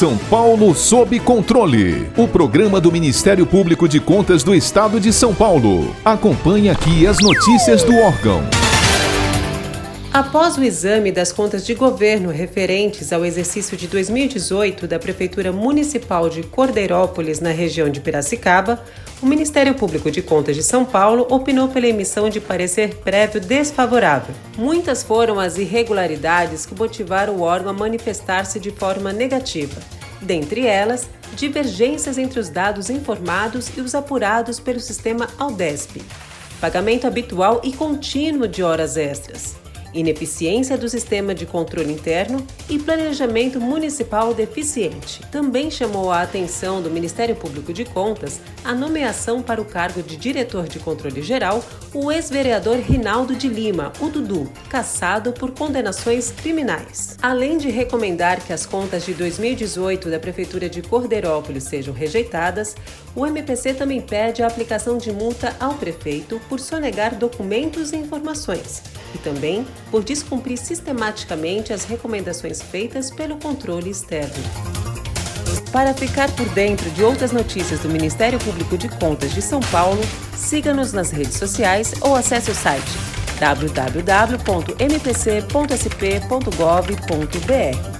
São Paulo sob controle. O programa do Ministério Público de Contas do Estado de São Paulo. Acompanhe aqui as notícias do órgão. Após o exame das contas de governo referentes ao exercício de 2018 da Prefeitura Municipal de Cordeirópolis, na região de Piracicaba, o Ministério Público de Contas de São Paulo opinou pela emissão de parecer prévio desfavorável. Muitas foram as irregularidades que motivaram o órgão a manifestar-se de forma negativa. Dentre elas, divergências entre os dados informados e os apurados pelo sistema Aldesp, pagamento habitual e contínuo de horas extras ineficiência do sistema de controle interno e planejamento municipal deficiente. Também chamou a atenção do Ministério Público de Contas a nomeação para o cargo de diretor de controle geral o ex-vereador Rinaldo de Lima, o Dudu, caçado por condenações criminais. Além de recomendar que as contas de 2018 da Prefeitura de Cordeirópolis sejam rejeitadas, o MPC também pede a aplicação de multa ao prefeito por sonegar documentos e informações e também por descumprir sistematicamente as recomendações feitas pelo controle externo. Para ficar por dentro de outras notícias do Ministério Público de Contas de São Paulo, siga-nos nas redes sociais ou acesse o site www.mpc.sp.gov.br.